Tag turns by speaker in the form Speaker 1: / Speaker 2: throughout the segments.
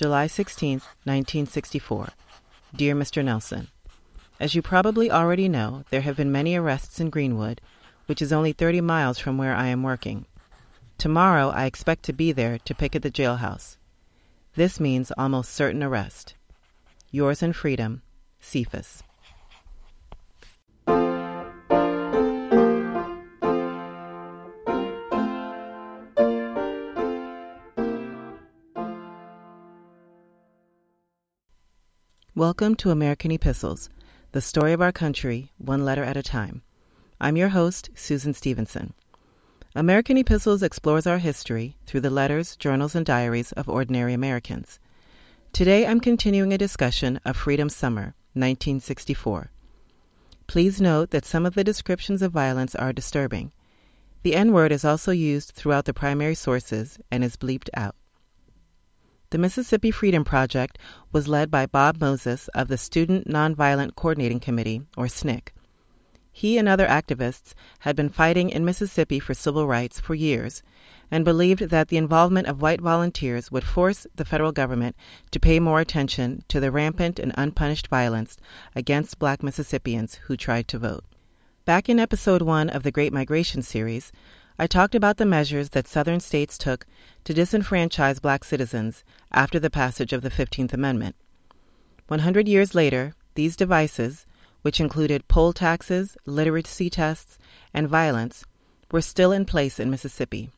Speaker 1: July 16, 1964. Dear Mr. Nelson, As you probably already know, there have been many arrests in Greenwood, which is only 30 miles from where I am working. Tomorrow I expect to be there to picket the jailhouse. This means almost certain arrest. Yours in freedom, Cephas. Welcome to American Epistles, the story of our country, one letter at a time. I'm your host, Susan Stevenson. American Epistles explores our history through the letters, journals, and diaries of ordinary Americans. Today I'm continuing a discussion of Freedom Summer, 1964. Please note that some of the descriptions of violence are disturbing. The N word is also used throughout the primary sources and is bleeped out. The Mississippi Freedom Project was led by Bob Moses of the Student Nonviolent Coordinating Committee, or SNCC. He and other activists had been fighting in Mississippi for civil rights for years and believed that the involvement of white volunteers would force the federal government to pay more attention to the rampant and unpunished violence against black Mississippians who tried to vote. Back in episode one of the Great Migration series, I talked about the measures that Southern states took to disenfranchise black citizens after the passage of the 15th Amendment. 100 years later, these devices, which included poll taxes, literacy tests, and violence, were still in place in Mississippi.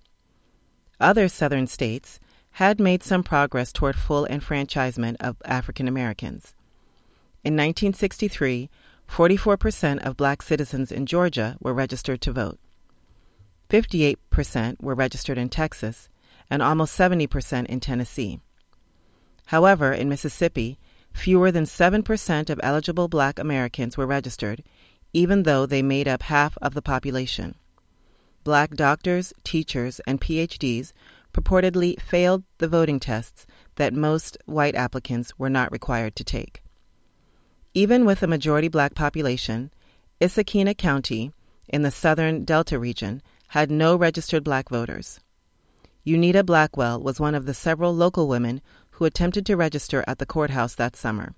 Speaker 1: Other Southern states had made some progress toward full enfranchisement of African Americans. In 1963, 44% of black citizens in Georgia were registered to vote. 58% were registered in Texas, and almost 70% in Tennessee. However, in Mississippi, fewer than 7% of eligible black Americans were registered, even though they made up half of the population. Black doctors, teachers, and PhDs purportedly failed the voting tests that most white applicants were not required to take. Even with a majority black population, Issaquena County, in the southern Delta region, had no registered black voters. Unita Blackwell was one of the several local women who attempted to register at the courthouse that summer.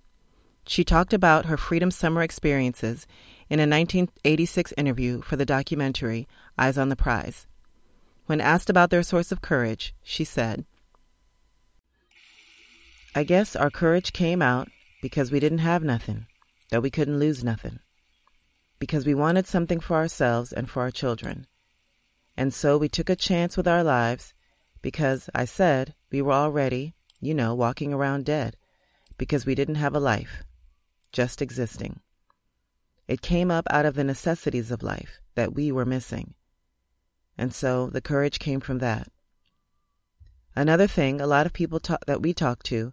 Speaker 1: She talked about her Freedom Summer experiences in a 1986 interview for the documentary Eyes on the Prize. When asked about their source of courage, she said, I guess our courage came out because we didn't have nothing, that we couldn't lose nothing, because we wanted something for ourselves and for our children. And so we took a chance with our lives because I said we were already, you know, walking around dead because we didn't have a life, just existing. It came up out of the necessities of life that we were missing. And so the courage came from that. Another thing, a lot of people talk, that we talked to,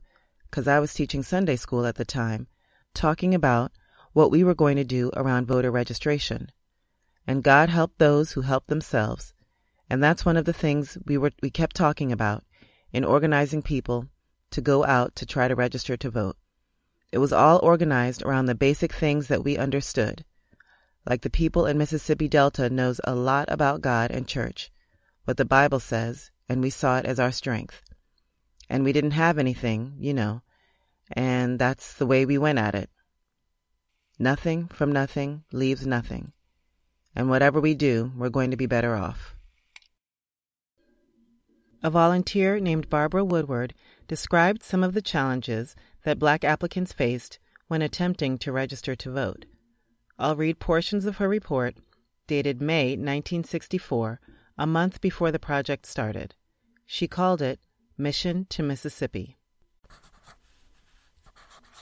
Speaker 1: because I was teaching Sunday school at the time, talking about what we were going to do around voter registration and God helped those who helped themselves. And that's one of the things we were we kept talking about in organizing people to go out to try to register to vote. It was all organized around the basic things that we understood. Like the people in Mississippi Delta knows a lot about God and church, what the Bible says, and we saw it as our strength. And we didn't have anything, you know, and that's the way we went at it. Nothing from nothing leaves nothing and whatever we do, we're going to be better off. A volunteer named Barbara Woodward described some of the challenges that black applicants faced when attempting to register to vote. I'll read portions of her report, dated May 1964, a month before the project started. She called it Mission to Mississippi.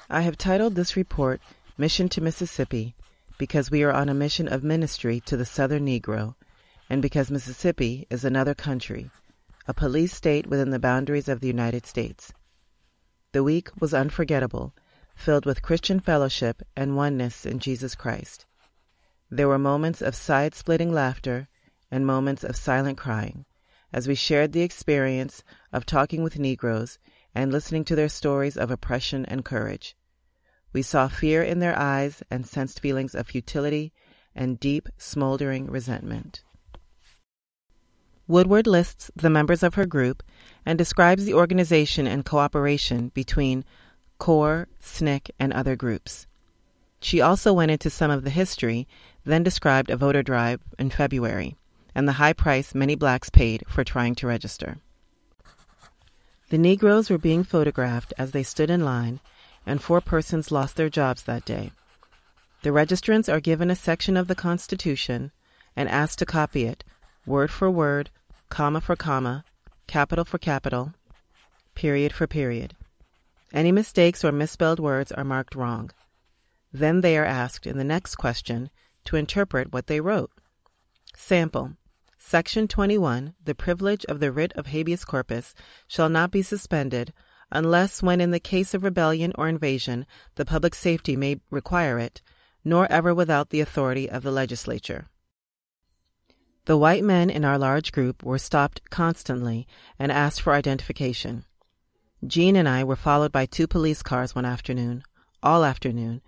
Speaker 1: I have titled this report Mission to Mississippi because we are on a mission of ministry to the Southern Negro, and because Mississippi is another country, a police state within the boundaries of the United States. The week was unforgettable, filled with Christian fellowship and oneness in Jesus Christ. There were moments of side splitting laughter and moments of silent crying as we shared the experience of talking with Negroes and listening to their stories of oppression and courage. We saw fear in their eyes and sensed feelings of futility and deep, smoldering resentment. Woodward lists the members of her group and describes the organization and cooperation between CORE, SNCC, and other groups. She also went into some of the history, then described a voter drive in February and the high price many blacks paid for trying to register. The Negroes were being photographed as they stood in line, and four persons lost their jobs that day. The registrants are given a section of the Constitution and asked to copy it, word for word, comma for comma, capital for capital, period for period. Any mistakes or misspelled words are marked wrong. Then they are asked in the next question to interpret what they wrote. Sample. Section 21, the privilege of the writ of habeas corpus shall not be suspended unless when in the case of rebellion or invasion the public safety may require it, nor ever without the authority of the legislature. The white men in our large group were stopped constantly and asked for identification. Jean and I were followed by two police cars one afternoon, all afternoon,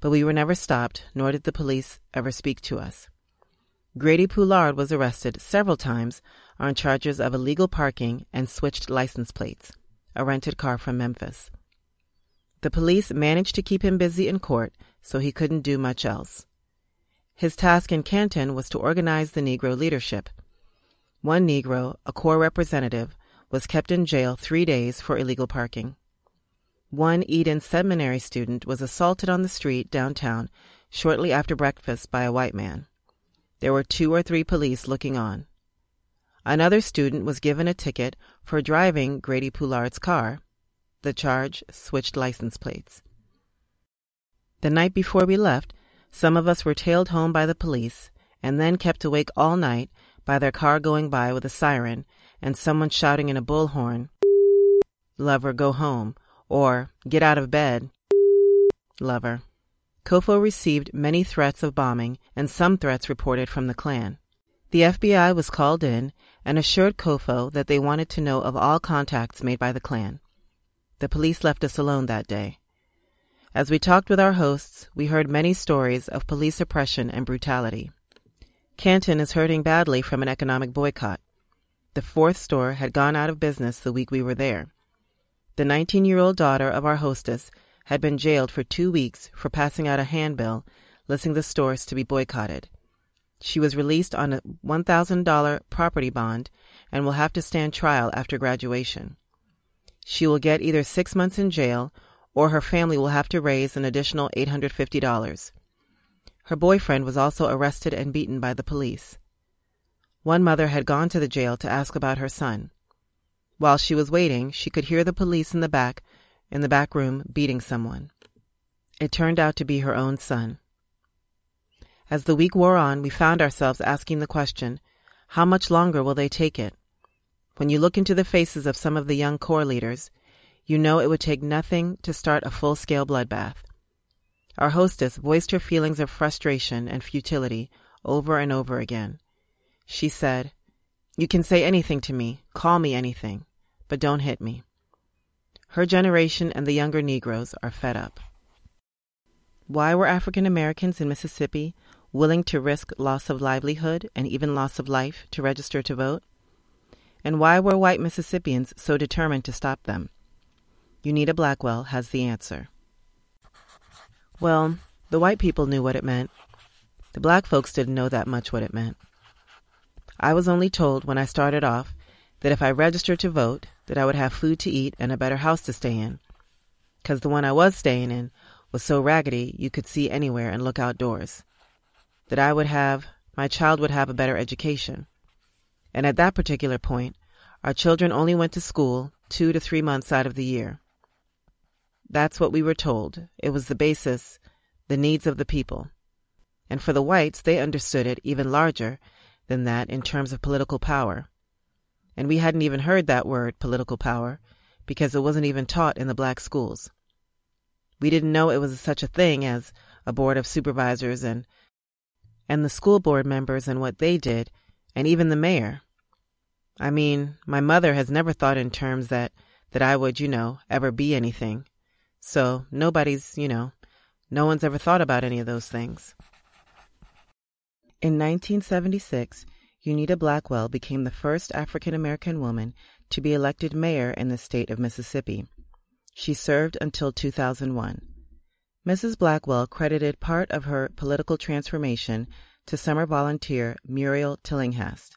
Speaker 1: but we were never stopped, nor did the police ever speak to us. Grady Poulard was arrested several times on charges of illegal parking and switched license plates, a rented car from Memphis. The police managed to keep him busy in court, so he couldn't do much else. His task in Canton was to organize the Negro leadership. One Negro, a CORE representative, was kept in jail three days for illegal parking. One Eden Seminary student was assaulted on the street downtown shortly after breakfast by a white man. There were two or three police looking on. Another student was given a ticket for driving Grady Poulard's car. The charge switched license plates. The night before we left, some of us were tailed home by the police and then kept awake all night by their car going by with a siren and someone shouting in a bullhorn, Lover, go home, or get out of bed, lover. COFO received many threats of bombing and some threats reported from the Klan. The FBI was called in and assured COFO that they wanted to know of all contacts made by the Klan. The police left us alone that day. As we talked with our hosts, we heard many stories of police oppression and brutality. Canton is hurting badly from an economic boycott. The fourth store had gone out of business the week we were there. The 19 year old daughter of our hostess had been jailed for two weeks for passing out a handbill listing the stores to be boycotted. She was released on a $1,000 property bond and will have to stand trial after graduation. She will get either six months in jail or her family will have to raise an additional $850. Her boyfriend was also arrested and beaten by the police. One mother had gone to the jail to ask about her son. While she was waiting, she could hear the police in the back, in the back room, beating someone. It turned out to be her own son. As the week wore on, we found ourselves asking the question, how much longer will they take it? When you look into the faces of some of the young CORE leaders, you know it would take nothing to start a full-scale bloodbath. Our hostess voiced her feelings of frustration and futility over and over again. She said, You can say anything to me, call me anything but don't hit me. Her generation and the younger Negroes are fed up. Why were African Americans in Mississippi willing to risk loss of livelihood and even loss of life to register to vote? And why were white Mississippians so determined to stop them? Unita Blackwell has the answer. Well, the white people knew what it meant. The black folks didn't know that much what it meant. I was only told when I started off that if I registered to vote, that I would have food to eat and a better house to stay in. Because the one I was staying in was so raggedy you could see anywhere and look outdoors. That I would have, my child would have a better education. And at that particular point, our children only went to school two to three months out of the year. That's what we were told. It was the basis, the needs of the people. And for the whites, they understood it even larger than that in terms of political power and we hadn't even heard that word, political power, because it wasn't even taught in the black schools. We didn't know it was such a thing as a board of supervisors and and the school board members and what they did, and even the mayor. I mean, my mother has never thought in terms that that I would, you know, ever be anything. So nobody's, you know, no one's ever thought about any of those things. In 1976, Unita Blackwell became the first African American woman to be elected mayor in the state of Mississippi. She served until 2001. Mrs. Blackwell credited part of her political transformation to summer volunteer Muriel Tillinghast.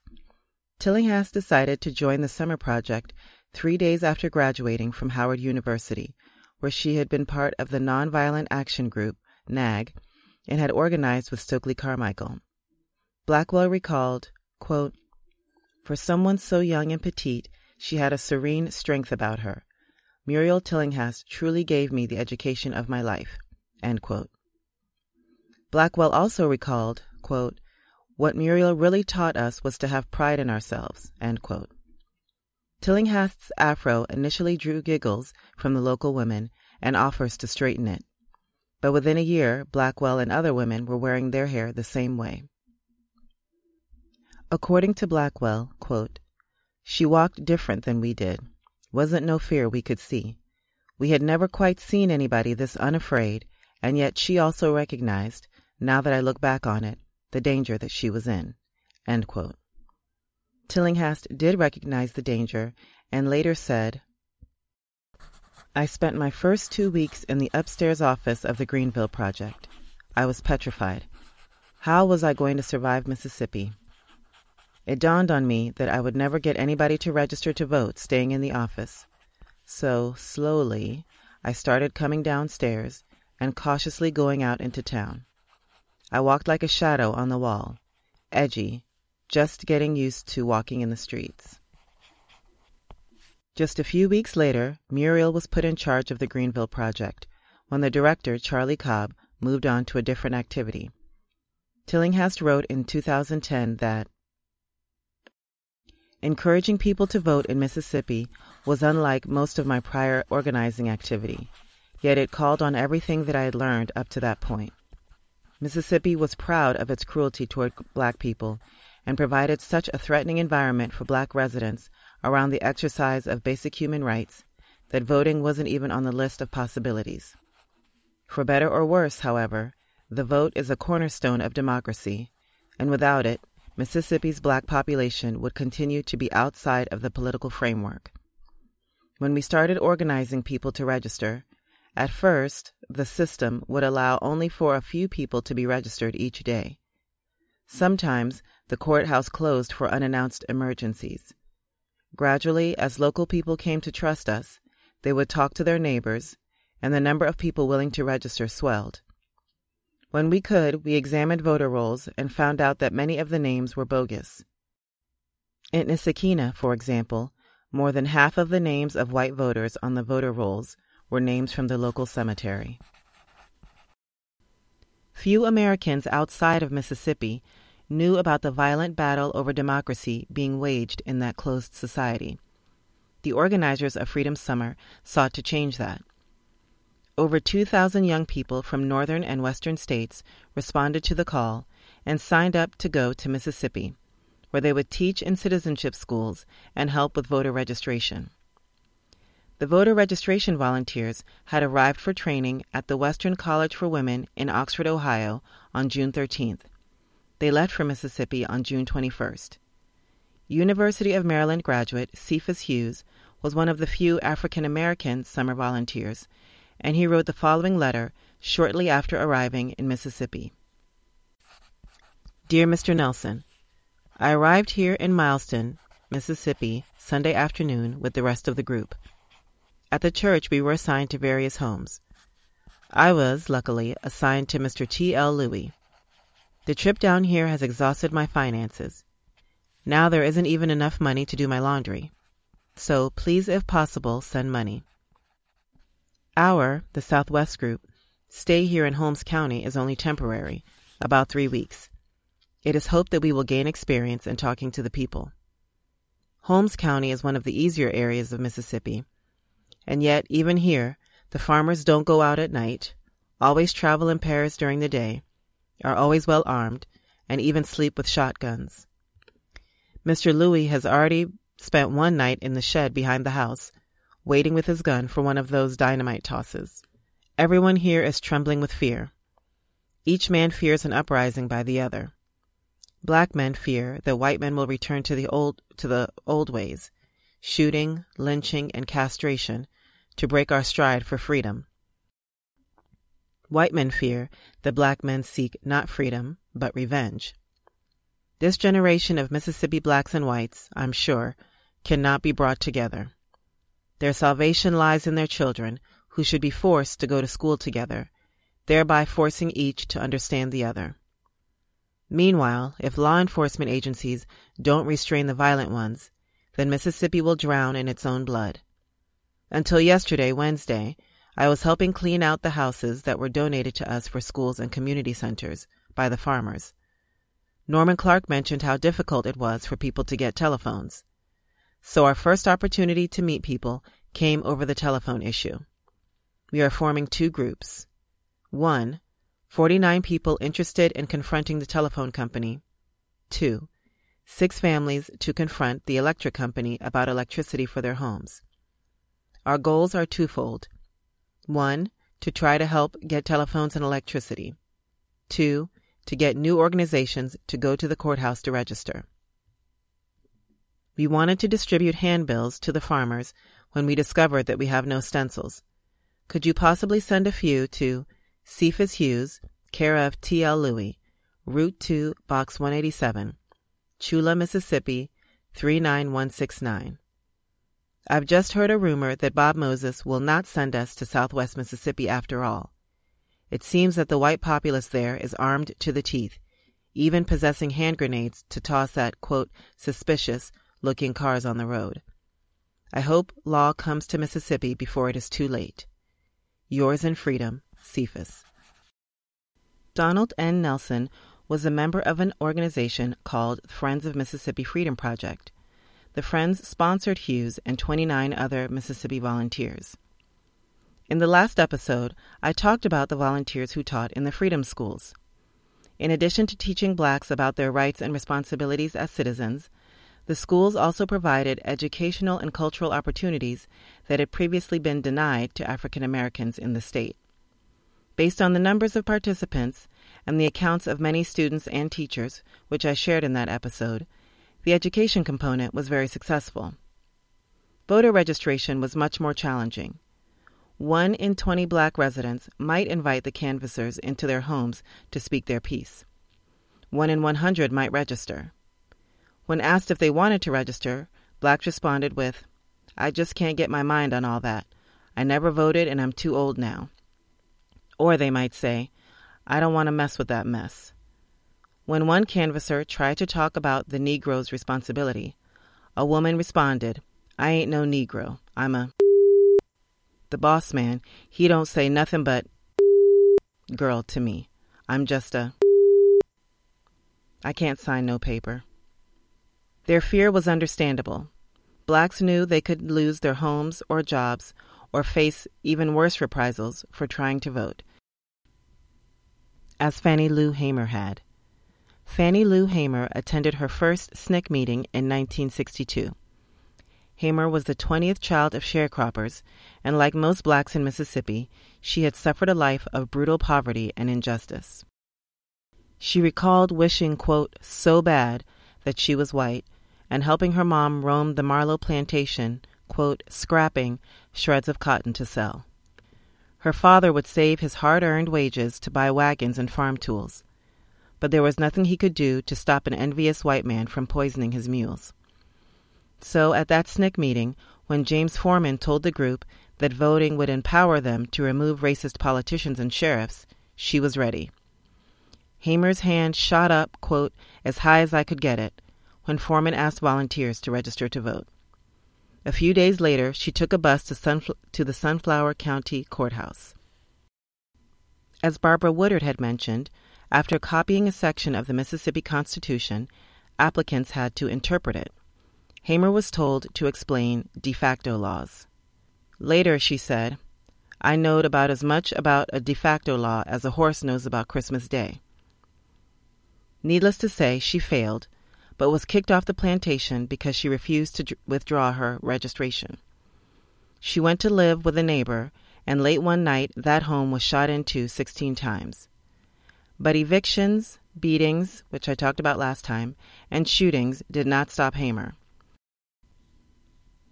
Speaker 1: Tillinghast decided to join the summer project three days after graduating from Howard University, where she had been part of the Nonviolent Action Group, NAG, and had organized with Stokely Carmichael. Blackwell recalled, quote, For someone so young and petite, she had a serene strength about her. Muriel Tillinghast truly gave me the education of my life. Blackwell also recalled, quote, What Muriel really taught us was to have pride in ourselves. Tillinghast's afro initially drew giggles from the local women and offers to straighten it. But within a year, Blackwell and other women were wearing their hair the same way. According to Blackwell, quote, She walked different than we did. Wasn't no fear we could see. We had never quite seen anybody this unafraid, and yet she also recognized, now that I look back on it, the danger that she was in. Tillinghast did recognize the danger and later said, I spent my first two weeks in the upstairs office of the Greenville Project. I was petrified. How was I going to survive Mississippi? It dawned on me that I would never get anybody to register to vote staying in the office. So, slowly, I started coming downstairs and cautiously going out into town. I walked like a shadow on the wall, edgy, just getting used to walking in the streets. Just a few weeks later, Muriel was put in charge of the Greenville Project when the director, Charlie Cobb, moved on to a different activity. Tillinghast wrote in 2010 that Encouraging people to vote in Mississippi was unlike most of my prior organizing activity, yet it called on everything that I had learned up to that point. Mississippi was proud of its cruelty toward black people and provided such a threatening environment for black residents around the exercise of basic human rights that voting wasn't even on the list of possibilities. For better or worse, however, the vote is a cornerstone of democracy, and without it, Mississippi's black population would continue to be outside of the political framework. When we started organizing people to register, at first, the system would allow only for a few people to be registered each day. Sometimes the courthouse closed for unannounced emergencies. Gradually, as local people came to trust us, they would talk to their neighbors, and the number of people willing to register swelled. When we could, we examined voter rolls and found out that many of the names were bogus. In Issaquena, for example, more than half of the names of white voters on the voter rolls were names from the local cemetery. Few Americans outside of Mississippi knew about the violent battle over democracy being waged in that closed society. The organizers of Freedom Summer sought to change that. Over 2,000 young people from northern and western states responded to the call and signed up to go to Mississippi, where they would teach in citizenship schools and help with voter registration. The voter registration volunteers had arrived for training at the Western College for Women in Oxford, Ohio on June 13th. They left for Mississippi on June 21st. University of Maryland graduate Cephas Hughes was one of the few African American summer volunteers and he wrote the following letter shortly after arriving in Mississippi. Dear Mr. Nelson, I arrived here in Mileston, Mississippi, Sunday afternoon with the rest of the group. At the church, we were assigned to various homes. I was, luckily, assigned to Mr. T. L. Louis. The trip down here has exhausted my finances. Now there isn't even enough money to do my laundry. So please, if possible, send money. Our, the Southwest Group, stay here in Holmes County is only temporary, about three weeks. It is hoped that we will gain experience in talking to the people. Holmes County is one of the easier areas of Mississippi, and yet, even here, the farmers don't go out at night, always travel in pairs during the day, are always well armed, and even sleep with shotguns. Mr. Louis has already spent one night in the shed behind the house waiting with his gun for one of those dynamite tosses. Everyone here is trembling with fear. Each man fears an uprising by the other. Black men fear that white men will return to the old to the old ways, shooting, lynching, and castration to break our stride for freedom. White men fear that black men seek not freedom, but revenge. This generation of Mississippi blacks and whites, I'm sure, cannot be brought together. Their salvation lies in their children, who should be forced to go to school together, thereby forcing each to understand the other. Meanwhile, if law enforcement agencies don't restrain the violent ones, then Mississippi will drown in its own blood. Until yesterday, Wednesday, I was helping clean out the houses that were donated to us for schools and community centers by the farmers. Norman Clark mentioned how difficult it was for people to get telephones. So our first opportunity to meet people came over the telephone issue. We are forming two groups. One, 49 people interested in confronting the telephone company. Two, six families to confront the electric company about electricity for their homes. Our goals are twofold. One, to try to help get telephones and electricity. Two, to get new organizations to go to the courthouse to register. We wanted to distribute handbills to the farmers when we discovered that we have no stencils. Could you possibly send a few to Cephas Hughes, care of T.L. Louis, Route 2, Box 187, Tchula, Mississippi 39169. I've just heard a rumor that Bob Moses will not send us to southwest Mississippi after all. It seems that the white populace there is armed to the teeth, even possessing hand grenades to toss at, quote, suspicious looking cars on the road. I hope law comes to Mississippi before it is too late. Yours in freedom, Cephas. Donald N. Nelson was a member of an organization called Friends of Mississippi Freedom Project. The Friends sponsored Hughes and 29 other Mississippi volunteers. In the last episode, I talked about the volunteers who taught in the Freedom Schools. In addition to teaching blacks about their rights and responsibilities as citizens, the schools also provided educational and cultural opportunities that had previously been denied to African Americans in the state. Based on the numbers of participants and the accounts of many students and teachers, which I shared in that episode, the education component was very successful. Voter registration was much more challenging. One in 20 black residents might invite the canvassers into their homes to speak their piece. One in 100 might register. When asked if they wanted to register, blacks responded with, I just can't get my mind on all that. I never voted and I'm too old now. Or they might say, I don't want to mess with that mess. When one canvasser tried to talk about the Negro's responsibility, a woman responded, I ain't no Negro. I'm a. The boss man, he don't say nothing but girl to me. I'm just a. I can't sign no paper. Their fear was understandable. Blacks knew they could lose their homes or jobs or face even worse reprisals for trying to vote as Fannie Lou Hamer had. Fannie Lou Hamer attended her first SNCC meeting in 1962. Hamer was the 20th child of sharecroppers, and like most blacks in Mississippi, she had suffered a life of brutal poverty and injustice. She recalled wishing, quote, so bad that she was white, and helping her mom roam the Marlow plantation, quote, scrapping shreds of cotton to sell. Her father would save his hard earned wages to buy wagons and farm tools, but there was nothing he could do to stop an envious white man from poisoning his mules. So, at that SNCC meeting, when James Forman told the group that voting would empower them to remove racist politicians and sheriffs, she was ready. Hamer's hand shot up, quote, as high as I could get it, when Forman asked volunteers to register to vote. A few days later, she took a bus to, to the Sunflower County Courthouse. As Barbara Woodard had mentioned, after copying a section of the Mississippi Constitution, applicants had to interpret it. Hamer was told to explain de facto laws. Later, she said, I knowed about as much about a de facto law as a horse knows about Christmas Day. Needless to say, she failed, but was kicked off the plantation because she refused to withdraw her registration. She went to live with a neighbor, and late one night that home was shot into 16 times. But evictions, beatings, which I talked about last time, and shootings did not stop Hamer.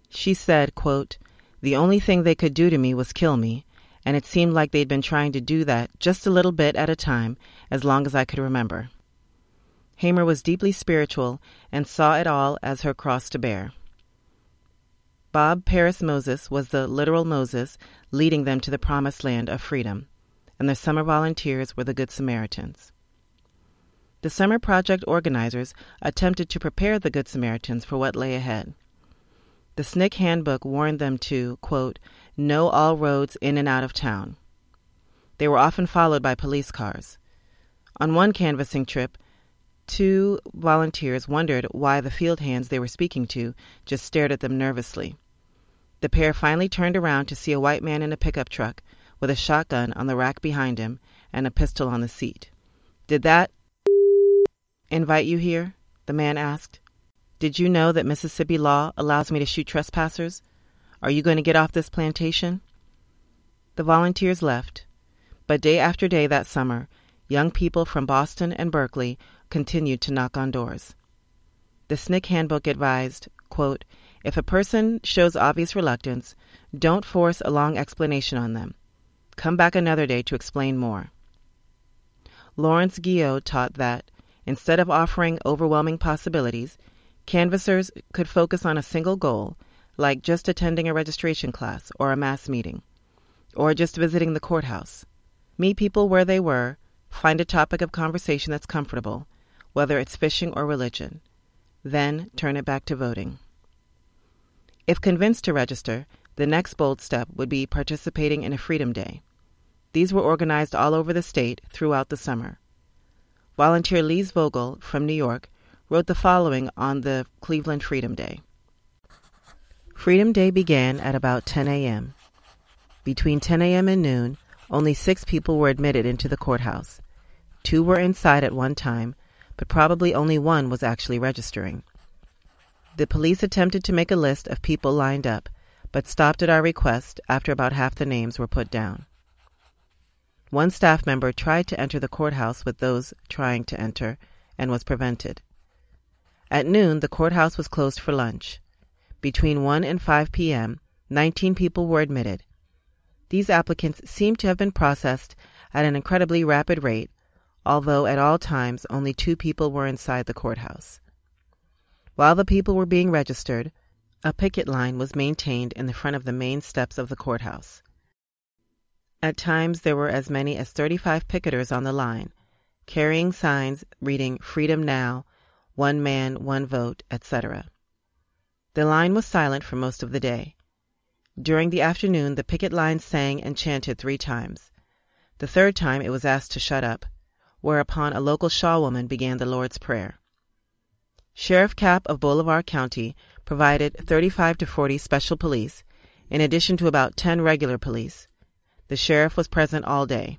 Speaker 1: She said, quote, The only thing they could do to me was kill me, and it seemed like they'd been trying to do that just a little bit at a time as long as I could remember. Hamer was deeply spiritual and saw it all as her cross to bear. Bob Parris Moses was the literal Moses leading them to the promised land of freedom, and the summer volunteers were the Good Samaritans. The summer project organizers attempted to prepare the Good Samaritans for what lay ahead. The SNCC handbook warned them to, quote, know all roads in and out of town. They were often followed by police cars. On one canvassing trip, two volunteers wondered why the field hands they were speaking to just stared at them nervously. The pair finally turned around to see a white man in a pickup truck with a shotgun on the rack behind him and a pistol on the seat. Did that invite you here? the man asked. Did you know that Mississippi law allows me to shoot trespassers? Are you going to get off this plantation? The volunteers left, but day after day that summer, young people from Boston and Berkeley continued to knock on doors. The SNCC handbook advised, quote, if a person shows obvious reluctance, don't force a long explanation on them. Come back another day to explain more. Lawrence Guyot taught that, instead of offering overwhelming possibilities, Canvassers could focus on a single goal, like just attending a registration class or a mass meeting, or just visiting the courthouse. Meet people where they were, find a topic of conversation that's comfortable, whether it's fishing or religion. Then turn it back to voting. If convinced to register, the next bold step would be participating in a Freedom Day. These were organized all over the state throughout the summer. Volunteer Lise Vogel from New York wrote the following on the Cleveland Freedom Day. Freedom Day began at about 10 a.m. Between 10 a.m. and noon, only six people were admitted into the courthouse. Two were inside at one time, but probably only one was actually registering. The police attempted to make a list of people lined up, but stopped at our request after about half the names were put down. One staff member tried to enter the courthouse with those trying to enter and was prevented. At noon, the courthouse was closed for lunch. Between 1 and 5 p.m., 19 people were admitted. These applicants seem to have been processed at an incredibly rapid rate, although at all times only two people were inside the courthouse. While the people were being registered, a picket line was maintained in the front of the main steps of the courthouse. At times there were as many as 35 picketers on the line, carrying signs reading Freedom Now one man, one vote, etc. The line was silent for most of the day. During the afternoon, the picket line sang and chanted three times. The third time it was asked to shut up, whereupon a local Shaw woman began the Lord's Prayer. Sheriff Kapp of Bolivar County provided 35 to 40 special police, in addition to about 10 regular police. The sheriff was present all day.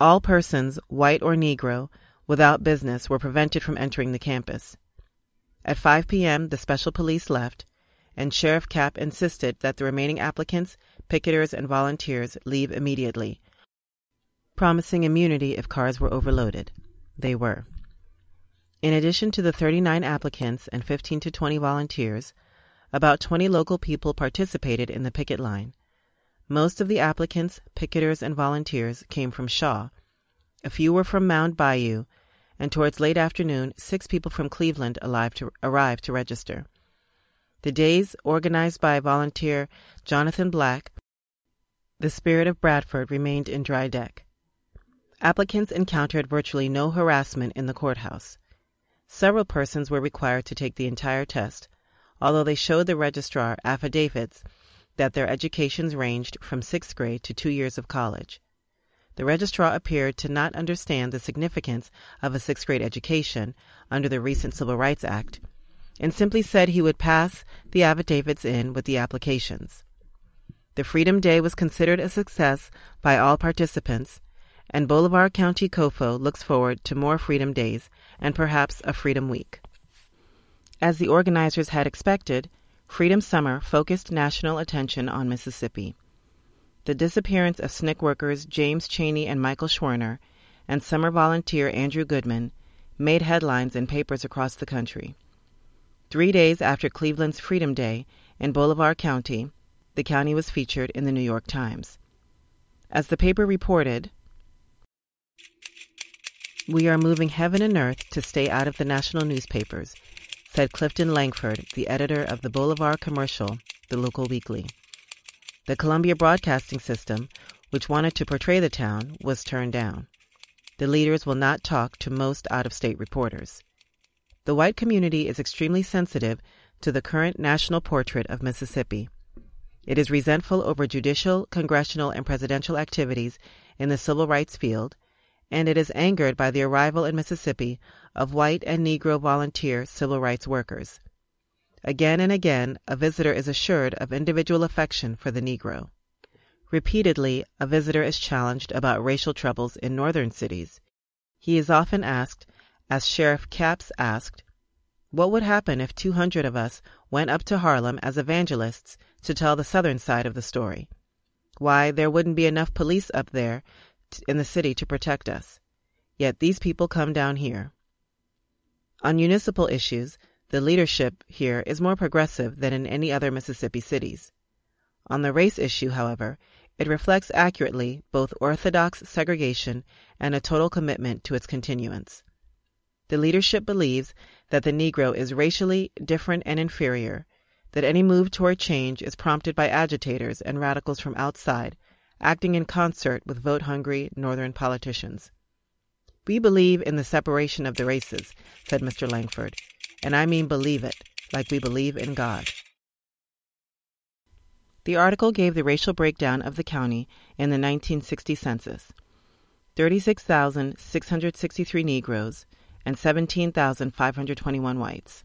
Speaker 1: All persons, white or Negro, without business were prevented from entering the campus. At 5 p.m., the special police left, and Sheriff Kapp insisted that the remaining applicants, picketers, and volunteers leave immediately, promising immunity if cars were overloaded. They were. In addition to the 39 applicants and 15 to 20 volunteers, about 20 local people participated in the picket line. Most of the applicants, picketers, and volunteers came from Shaw, a few were from Mound Bayou, and towards late afternoon, six people from Cleveland to, arrived to register. The days, organized by volunteer Jonathan Black, the spirit of Bradford remained in dry deck. Applicants encountered virtually no harassment in the courthouse. Several persons were required to take the entire test, although they showed the registrar affidavits that their educations ranged from sixth grade to two years of college. The registrar appeared to not understand the significance of a sixth grade education under the recent Civil Rights Act and simply said he would pass the affidavits in with the applications. The Freedom Day was considered a success by all participants, and Bolivar County COFO looks forward to more Freedom Days and perhaps a Freedom Week. As the organizers had expected, Freedom Summer focused national attention on Mississippi. The disappearance of SNCC workers James Chaney and Michael Schwerner and summer volunteer Andrew Goodman made headlines in papers across the country. Three days after Cleveland's Freedom Day in Bolivar County, the county was featured in the New York Times. As the paper reported, we are moving heaven and earth to stay out of the national newspapers, said Clifton Langford, the editor of the Bolivar Commercial, the local weekly. The Columbia Broadcasting System, which wanted to portray the town, was turned down. The leaders will not talk to most out of state reporters. The white community is extremely sensitive to the current national portrait of Mississippi. It is resentful over judicial, congressional, and presidential activities in the civil rights field, and it is angered by the arrival in Mississippi of white and Negro volunteer civil rights workers. Again and again, a visitor is assured of individual affection for the Negro. Repeatedly, a visitor is challenged about racial troubles in northern cities. He is often asked as Sheriff Capps asked, What would happen if 200 of us went up to Harlem as evangelists to tell the southern side of the story? Why, there wouldn't be enough police up there in the city to protect us. Yet these people come down here. On municipal issues, the leadership here is more progressive than in any other Mississippi cities. On the race issue, however, it reflects accurately both orthodox segregation and a total commitment to its continuance. The leadership believes that the Negro is racially different and inferior, that any move toward change is prompted by agitators and radicals from outside, acting in concert with vote hungry Northern politicians. We believe in the separation of the races, said Mr. Langford, and I mean believe it, like we believe in God. The article gave the racial breakdown of the county in the 1960 census 36,663 Negroes, and 17,521 whites.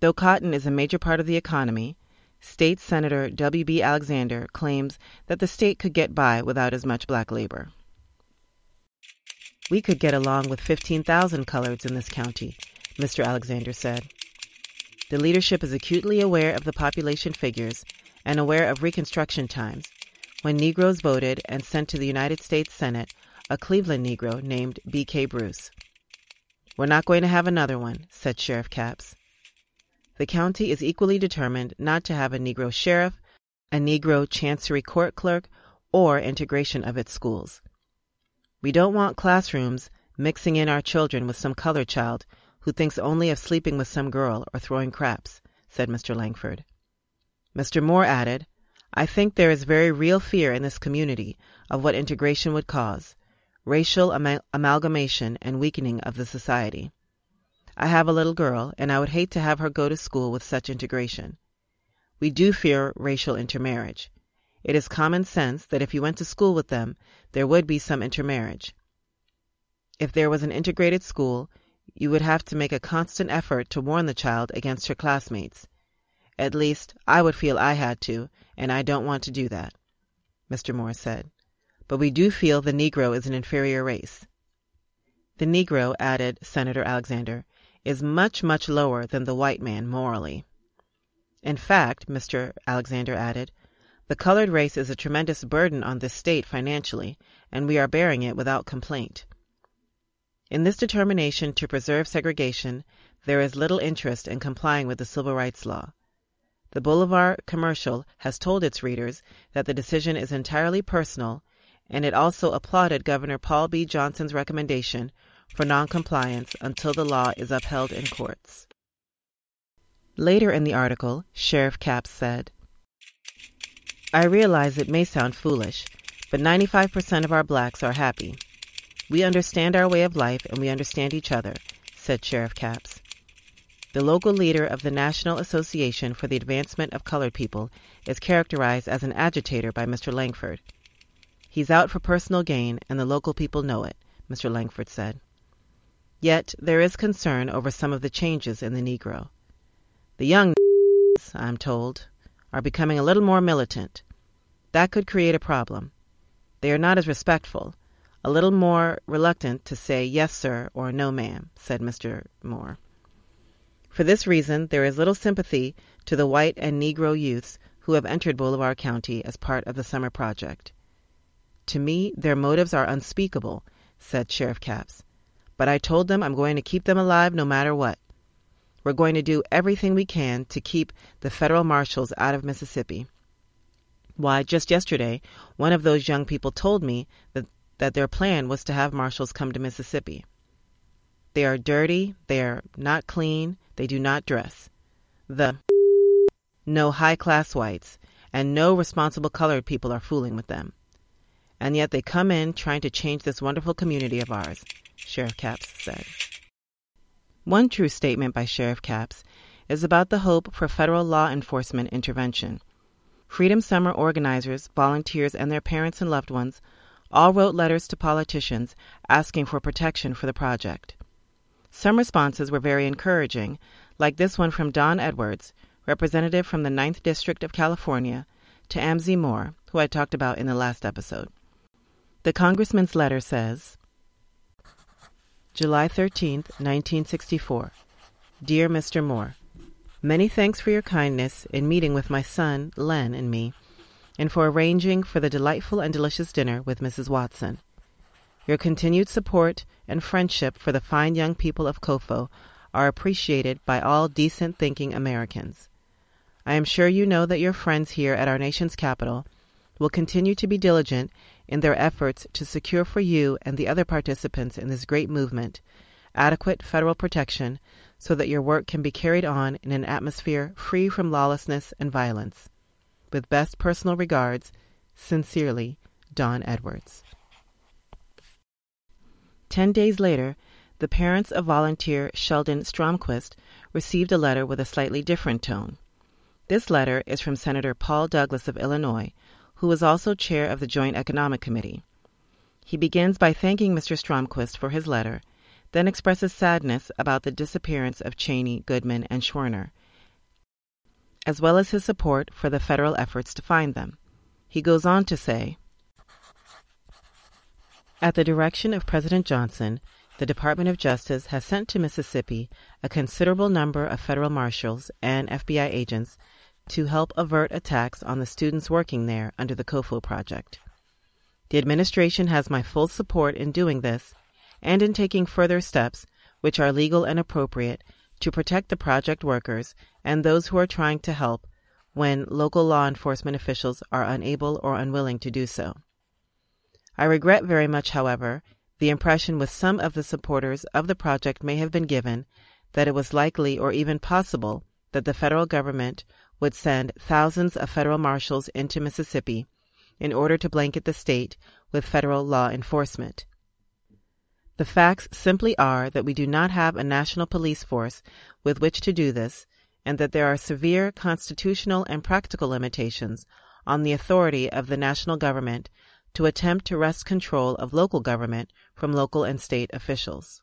Speaker 1: Though cotton is a major part of the economy, State Senator W.B. Alexander claims that the state could get by without as much black labor. We could get along with 15,000 coloreds in this county, Mr. Alexander said. The leadership is acutely aware of the population figures and aware of Reconstruction times, when Negroes voted and sent to the United States Senate a Cleveland Negro named B.K. Bruce. We're not going to have another one, said Sheriff Capps. The county is equally determined not to have a Negro sheriff, a Negro chancery court clerk, or integration of its schools. We don't want classrooms mixing in our children with some colored child who thinks only of sleeping with some girl or throwing craps, said Mr. Langford. Mr. Moore added, I think there is very real fear in this community of what integration would cause, racial am- amalgamation and weakening of the society. I have a little girl, and I would hate to have her go to school with such integration. We do fear racial intermarriage. It is common sense that if you went to school with them, there would be some intermarriage. If there was an integrated school, you would have to make a constant effort to warn the child against her classmates. At least, I would feel I had to, and I don't want to do that, Mr. Moore said but we do feel the Negro is an inferior race. The Negro, added Senator Alexander, is much, much lower than the white man morally. In fact, Mr. Alexander added, the colored race is a tremendous burden on this state financially, and we are bearing it without complaint. In this determination to preserve segregation, there is little interest in complying with the civil rights law. The Bolivar commercial has told its readers that the decision is entirely personal and it also applauded Governor Paul B. Johnson's recommendation for noncompliance until the law is upheld in courts. Later in the article, Sheriff Capps said, I realize it may sound foolish, but 95% of our blacks are happy. We understand our way of life and we understand each other, said Sheriff Capps. The local leader of the National Association for the Advancement of Colored People is characterized as an agitator by Mr. Langford. He's out for personal gain, and the local people know it, Mr. Langford said. Yet there is concern over some of the changes in the Negro. The young, I'm told, are becoming a little more militant. That could create a problem. They are not as respectful, a little more reluctant to say yes, sir, or no, ma'am, said Mr. Moore. For this reason, there is little sympathy to the white and Negro youths who have entered Bolivar County as part of the summer project. To me, their motives are unspeakable, said Sheriff Capps. But I told them I'm going to keep them alive no matter what. We're going to do everything we can to keep the federal marshals out of Mississippi. Why, just yesterday, one of those young people told me that, that their plan was to have marshals come to Mississippi. They are dirty, they are not clean, they do not dress. The no high class whites and no responsible colored people are fooling with them. And yet they come in trying to change this wonderful community of ours, Sheriff Capps said. One true statement by Sheriff Capps is about the hope for federal law enforcement intervention. Freedom Summer organizers, volunteers, and their parents and loved ones all wrote letters to politicians asking for protection for the project. Some responses were very encouraging, like this one from Don Edwards, representative from the 9th District of California, to Amzie Moore, who I talked about in the last episode. The congressman's letter says July 13, 1964. Dear Mr. Moore, Many thanks for your kindness in meeting with my son, Len, and me, and for arranging for the delightful and delicious dinner with Mrs. Watson. Your continued support and friendship for the fine young people of COFO are appreciated by all decent thinking Americans. I am sure you know that your friends here at our nation's capital will continue to be diligent in their efforts to secure for you and the other participants in this great movement adequate federal protection so that your work can be carried on in an atmosphere free from lawlessness and violence. With best personal regards, sincerely, Don Edwards. Ten days later, the parents of volunteer Shelton Stromquist received a letter with a slightly different tone. This letter is from Senator Paul Douglas of Illinois, who was also chair of the Joint Economic Committee. He begins by thanking Mr. Stromquist for his letter, then expresses sadness about the disappearance of Chaney, Goodman, and Schwerner, as well as his support for the federal efforts to find them. He goes on to say, At the direction of President Johnson, the Department of Justice has sent to Mississippi a considerable number of federal marshals and FBI agents to help avert attacks on the students working there under the COFO project. The administration has my full support in doing this and in taking further steps, which are legal and appropriate, to protect the project workers and those who are trying to help when local law enforcement officials are unable or unwilling to do so. I regret very much, however, the impression with some of the supporters of the project may have been given that it was likely or even possible that the federal government would send thousands of federal marshals into Mississippi in order to blanket the state with federal law enforcement. The facts simply are that we do not have a national police force with which to do this, and that there are severe constitutional and practical limitations on the authority of the national government to attempt to wrest control of local government from local and state officials.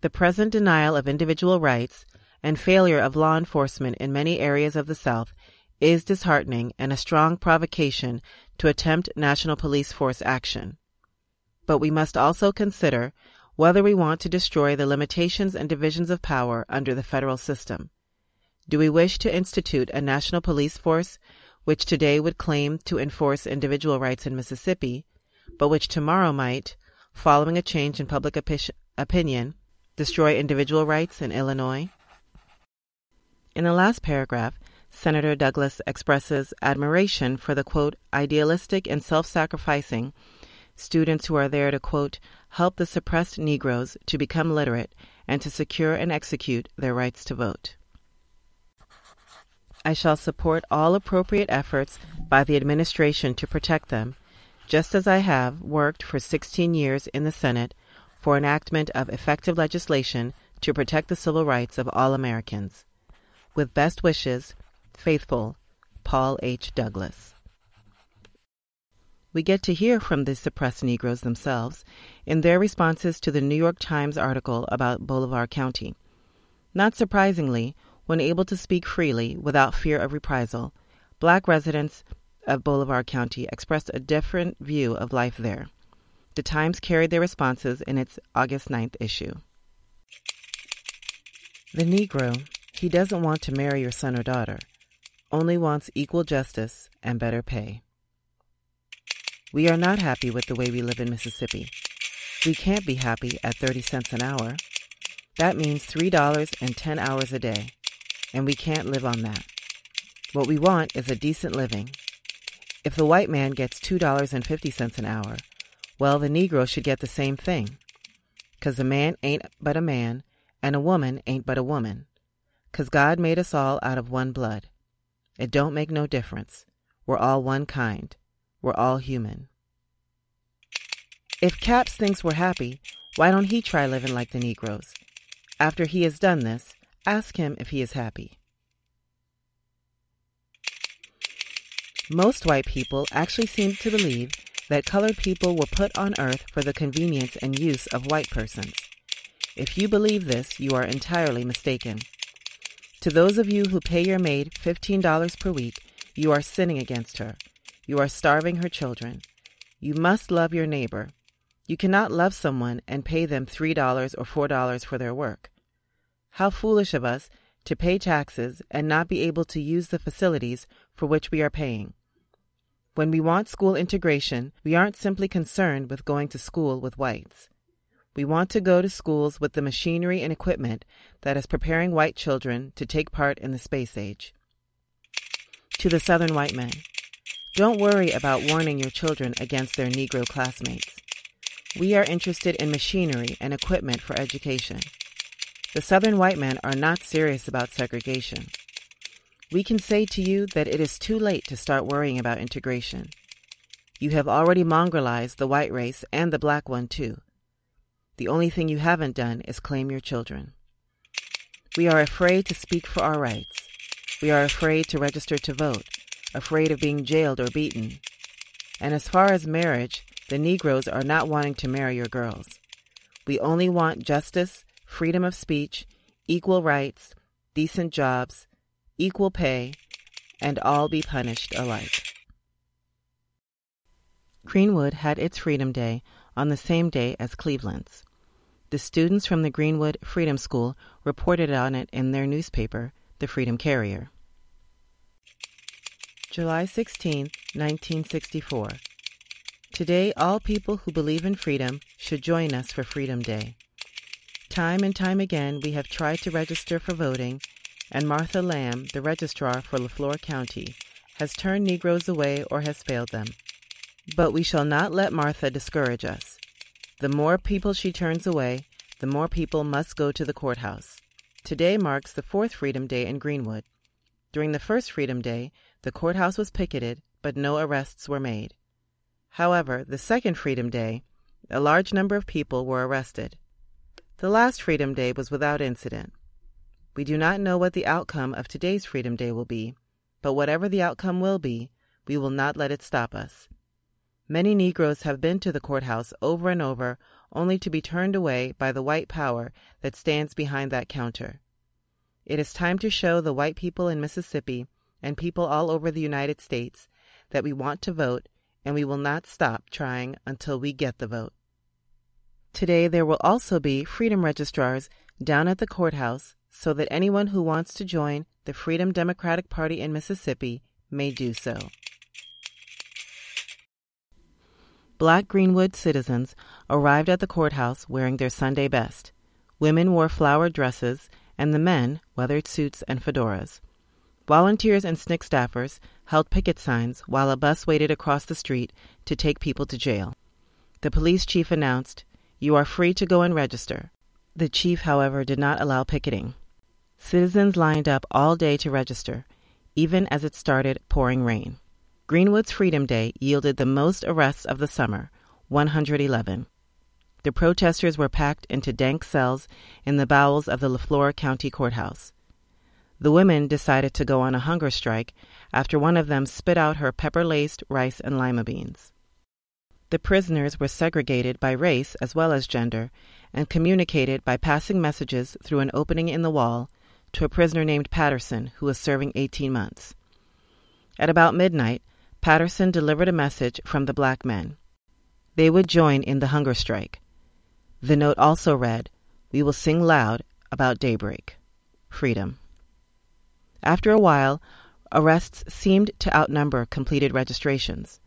Speaker 1: The present denial of individual rights and failure of law enforcement in many areas of the South is disheartening and a strong provocation to attempt national police force action. But we must also consider whether we want to destroy the limitations and divisions of power under the federal system. Do we wish to institute a national police force which today would claim to enforce individual rights in Mississippi, but which tomorrow might, following a change in public opi- opinion, destroy individual rights in Illinois? In the last paragraph, Senator Douglas expresses admiration for the quote, idealistic and self sacrificing students who are there to quote, help the suppressed Negroes to become literate and to secure and execute their rights to vote. I shall support all appropriate efforts by the administration to protect them, just as I have worked for 16 years in the Senate for enactment of effective legislation to protect the civil rights of all Americans. With best wishes, faithful Paul H. Douglas. We get to hear from the suppressed Negroes themselves in their responses to the New York Times article about Bolivar County. Not surprisingly, when able to speak freely without fear of reprisal, black residents of Bolivar County expressed a different view of life there. The Times carried their responses in its August 9th issue. The Negro he doesn't want to marry your son or daughter, only wants equal justice and better pay. We are not happy with the way we live in Mississippi. We can't be happy at 30 cents an hour. That means $3 and 10 hours a day, and we can't live on that. What we want is a decent living. If the white man gets $2.50 an hour, well, the Negro should get the same thing. 'Cause a man ain't but a man, and a woman ain't but a woman. 'Cause God made us all out of one blood. It don't make no difference. We're all one kind. We're all human. If Capps thinks we're happy, why don't he try living like the Negroes? After he has done this, ask him if he is happy. Most white people actually seem to believe that colored people were put on earth for the convenience and use of white persons. If you believe this, you are entirely mistaken. To those of you who pay your maid $15 per week, you are sinning against her. You are starving her children. You must love your neighbor. You cannot love someone and pay them $3 or $4 for their work. How foolish of us to pay taxes and not be able to use the facilities for which we are paying. When we want school integration, we aren't simply concerned with going to school with whites. We want to go to schools with the machinery and equipment that is preparing white children to take part in the space age. To the Southern white men, don't worry about warning your children against their Negro classmates. We are interested in machinery and equipment for education. The Southern white men are not serious about segregation. We can say to you that it is too late to start worrying about integration. You have already mongrelized the white race and the black one too. The only thing you haven't done is claim your children. We are afraid to speak for our rights. We are afraid to register to vote, afraid of being jailed or beaten. And as far as marriage, the Negroes are not wanting to marry your girls. We only want justice, freedom of speech, equal rights, decent jobs, equal pay, and all be punished alike. Greenwood had its Freedom Day on the same day as Cleveland's. The students from the Greenwood Freedom School reported on it in their newspaper, The Freedom Carrier. July 16, 1964. Today, all people who believe in freedom should join us for Freedom Day. Time and time again, we have tried to register for voting, and Martha Lamb, the registrar for Leflore County, has turned Negroes away or has failed them. But we shall not let Martha discourage us. The more people she turns away, the more people must go to the courthouse. Today marks the fourth Freedom Day in Greenwood. During the first Freedom Day, the courthouse was picketed, but no arrests were made. However, the second Freedom Day, a large number of people were arrested. The last Freedom Day was without incident. We do not know what the outcome of today's Freedom Day will be, but whatever the outcome will be, we will not let it stop us. Many Negroes have been to the courthouse over and over only to be turned away by the white power that stands behind that counter. It is time to show the white people in Mississippi and people all over the United States that we want to vote and we will not stop trying until we get the vote. Today, there will also be freedom registrars down at the courthouse so that anyone who wants to join the Freedom Democratic Party in Mississippi may do so. Black Greenwood citizens arrived at the courthouse wearing their Sunday best. Women wore flowered dresses, and the men weathered suits and fedoras. Volunteers and SNCC staffers held picket signs while a bus waited across the street to take people to jail. The police chief announced, You are free to go and register. The chief, however, did not allow picketing. Citizens lined up all day to register, even as it started pouring rain. Greenwood's Freedom Day yielded the most arrests of the summer 111. The protesters were packed into dank cells in the bowels of the Leflore County Courthouse. The women decided to go on a hunger strike after one of them spit out her pepper laced rice and lima beans. The prisoners were segregated by race as well as gender and communicated by passing messages through an opening in the wall to a prisoner named Patterson who was serving 18 months. At about midnight, Patterson delivered a message from the black men. They would join in the hunger strike. The note also read, We will sing loud about daybreak. Freedom. After a while, arrests seemed to outnumber completed registrations.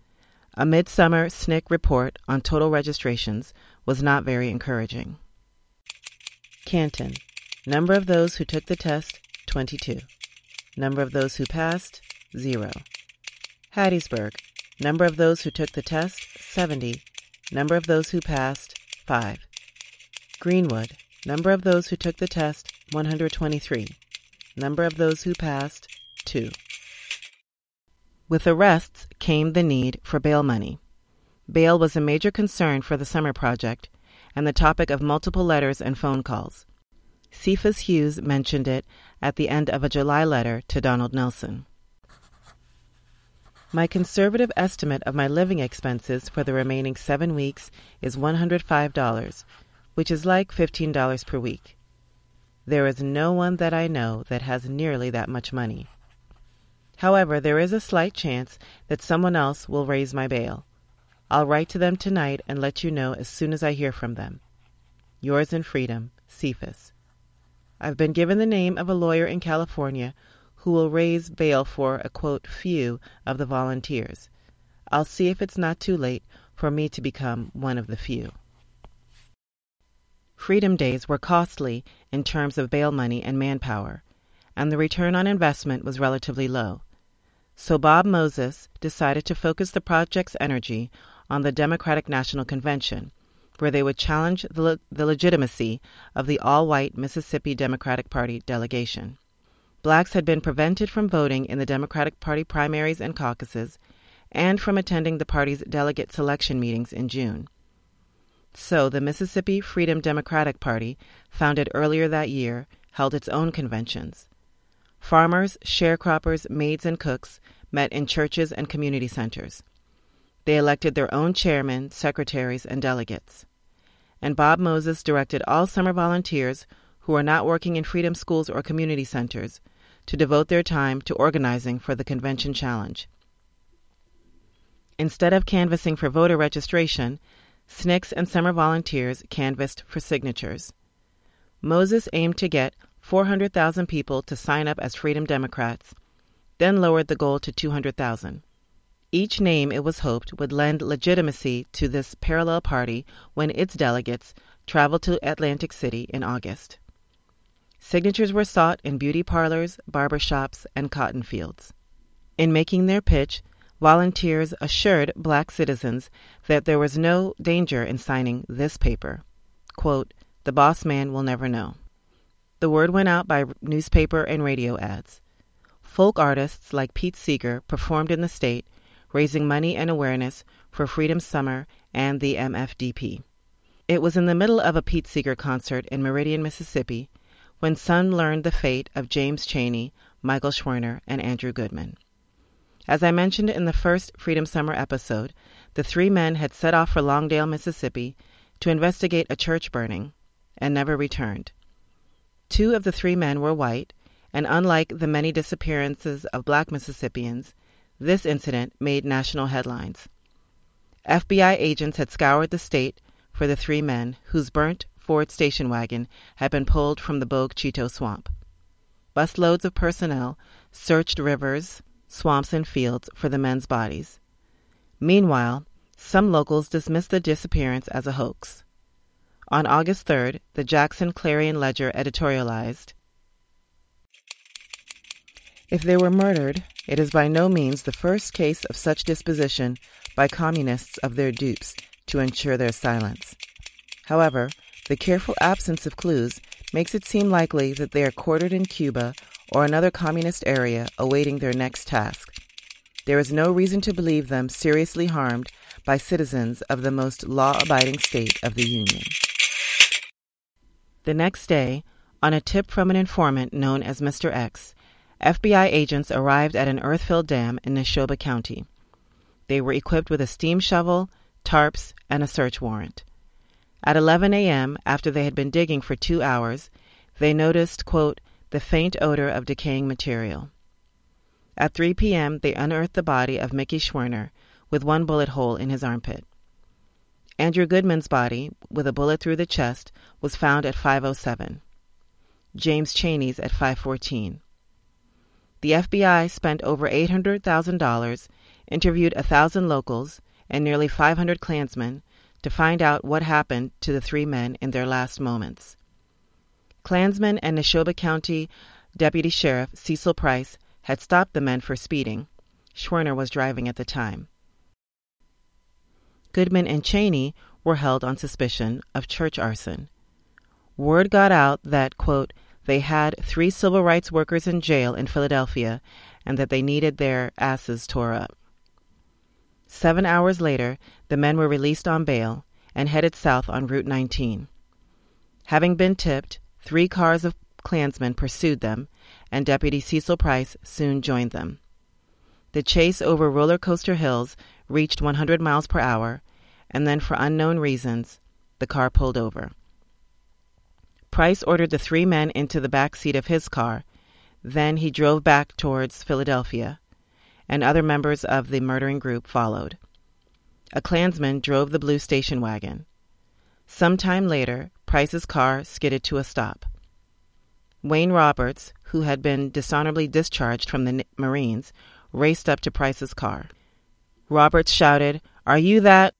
Speaker 1: A midsummer SNCC report on total registrations was not very encouraging. Canton. Number of those who took the test, 22. Number of those who passed, 0. Hattiesburg. Number of those who took the test, 70. Number of those who passed, 5. Greenwood. Number of those who took the test, 123. Number of those who passed, 2. With arrests came the need for bail money. Bail was a major concern for the summer project and the topic of multiple letters and phone calls. Cephas Hughes mentioned it at the end of a July letter to Donald Nelson. My conservative estimate of my living expenses for the remaining seven weeks is $105, which is like $15 per week. There is no one that I know that has nearly that much money. However, there is a slight chance that someone else will raise my bail. I'll write to them tonight and let you know as soon as I hear from them. Yours in freedom, Cephas. I've been given the name of a lawyer in California who will raise bail for a quote few of the volunteers. I'll see if it's not too late for me to become one of the few. Freedom Days were costly in terms of bail money and manpower, and the return on investment was relatively low. So Bob Moses decided to focus the project's energy on the Democratic National Convention, where they would challenge the, le- the legitimacy of the all white Mississippi Democratic Party delegation. Blacks had been prevented from voting in the Democratic Party primaries and caucuses and from attending the party's delegate selection meetings in June. So the Mississippi Freedom Democratic Party, founded earlier that year, held its own conventions. Farmers, sharecroppers, maids, and cooks met in churches and community centers. They elected their own chairmen, secretaries, and delegates. And Bob Moses directed all summer volunteers who are not working in freedom schools or community centers to devote their time to organizing for the convention challenge. Instead of canvassing for voter registration, SNCCs and summer volunteers canvassed for signatures. Moses aimed to get 400,000 people to sign up as Freedom Democrats, then lowered the goal to 200,000. Each name, it was hoped, would lend legitimacy to this parallel party when its delegates traveled to Atlantic City in August. Signatures were sought in beauty parlors, barber shops, and cotton fields. In making their pitch, volunteers assured black citizens that there was no danger in signing this paper. Quote, the boss man will never know. The word went out by newspaper and radio ads. Folk artists like Pete Seeger performed in the state, raising money and awareness for Freedom Summer and the MFDP. It was in the middle of a Pete Seeger concert in Meridian, Mississippi, when some learned the fate of James Chaney, Michael Schwerner, and Andrew Goodman. As I mentioned in the first Freedom Summer episode, the three men had set off for Longdale, Mississippi to investigate a church burning and never returned. Two of the three men were white, and unlike the many disappearances of black Mississippians, this incident made national headlines. FBI agents had scoured the state for the three men whose burnt Ford station wagon had been pulled from the Bogue Chitto swamp. Busloads of personnel searched rivers, swamps, and fields for the men's bodies. Meanwhile, some locals dismissed the disappearance as a hoax. On August 3rd, the Jackson Clarion Ledger editorialized If they were murdered, it is by no means the first case of such disposition by communists of their dupes to ensure their silence. However, the careful absence of clues makes it seem likely that they are quartered in Cuba or another communist area awaiting their next task. There is no reason to believe them seriously harmed by citizens of the most law abiding state of the Union. The next day, on a tip from an informant known as Mr. X, FBI agents arrived at an earth filled dam in Neshoba County. They were equipped with a steam shovel, tarps, and a search warrant. At 11 a.m., after they had been digging for two hours, they noticed, quote, the faint odor of decaying material. At 3 p.m., they unearthed the body of Mickey Schwerner with one bullet hole in his armpit. Andrew Goodman's body, with a bullet through the chest, was found at 507. James Chaney's at 514. The FBI spent over $800,000, interviewed a thousand locals, and nearly 500 Klansmen to find out what happened to the three men in their last moments. Klansmen and Neshoba County Deputy Sheriff Cecil Price had stopped the men for speeding. Schwerner was driving at the time. Goodman and Chaney were held on suspicion of church arson. Word got out that, quote, they had three civil rights workers in jail in Philadelphia and that they needed their asses tore up. Seven hours later, the men were released on bail and headed south on Route 19. Having been tipped, three cars of Klansmen pursued them, and Deputy Cecil Price soon joined them. The chase over roller coaster hills reached 100 miles per hour, and then, for unknown reasons, the car pulled over. Price ordered the three men into the back seat of his car. Then he drove back towards Philadelphia, and other members of the murdering group followed. A Klansman drove the blue station wagon. Some time later, Price's car skidded to a stop. Wayne Roberts, who had been dishonorably discharged from the Marines, raced up to Price's car. Roberts shouted, Are you that